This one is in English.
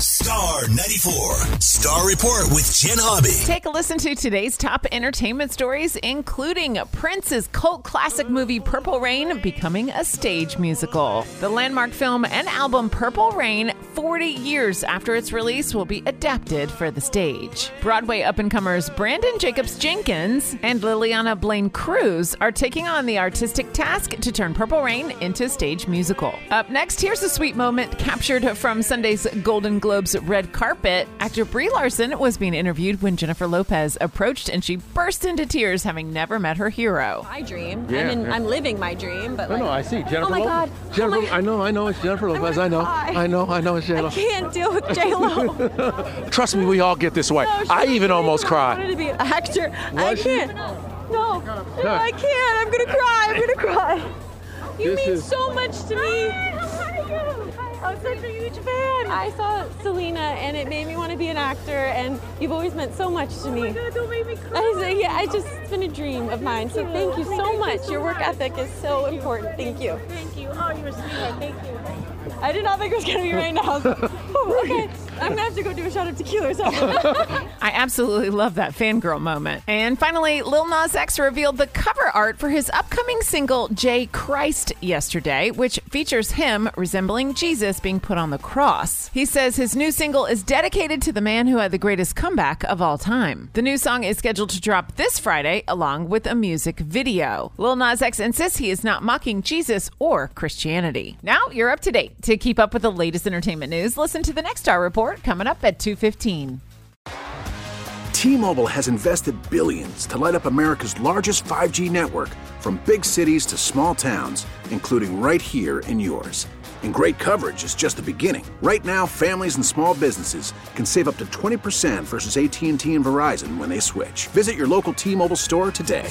Star 94. Star Report with Jenn Hobby. Take a listen to today's top entertainment stories, including Prince's cult classic movie Purple Rain becoming a stage musical. The landmark film and album Purple Rain, 40 years after its release, will be adapted for the stage. Broadway up and comers Branden Jacobs-Jenkins and Lileana Blain-Cruz are taking on the artistic task to turn Purple Rain into a stage musical. Up next, here's a sweet moment captured from Sunday's Golden Globe Globe's red carpet, actor Brie Larson was being interviewed when Jennifer Lopez approached and she burst into tears, having never met her hero. My dream. Yeah, I mean, yeah. I'm living my dream, but No, like, no, I see. Oh Jennifer Oh my Lopez. God. Jennifer, oh my, I know, I know, it's Jennifer Lopez. I know, cry. I know, I know, it's J Lo. I Jennifer. can't deal with J Lo. Trust me, we all get this way. I even almost I cried. wanted to be an actor. I Was she? can't. No, no, I can't. I'm gonna cry. I'm gonna cry. You This mean is- so much to me. I'm such a huge fan. I saw Selena and it made me want to be an actor and you've always meant so much to me. Oh my god, don't make me cry. I say, yeah, I just it's been a dream of mine. So thank you so much. Your work ethic is so important. Thank you. Thank you. Oh, you're a sweetheart. Thank you. I did not think it was gonna be right now. Oh, okay. I'm gonna have to go do a shot of tequila or something. I absolutely love that fangirl moment. And finally, Lil Nas X revealed the cover art for his upcoming single, J Christ, yesterday, which features him resembling Jesus being put on the cross. He says his new single is dedicated to the man who had the greatest comeback of all time. The new song is scheduled to drop this Friday, along with a music video. Lil Nas X insists he is not mocking Jesus or Christianity. Now you're up to date. To keep up with the latest entertainment news, listen to the Next Star Report coming up at 215. T-Mobile has invested billions to light up America's largest 5G network from big cities to small towns, including right here in yours. And great coverage is just the beginning. Right now, families and small businesses can save up to 20% versus AT&T and Verizon when they switch. Visit your local T-Mobile store today.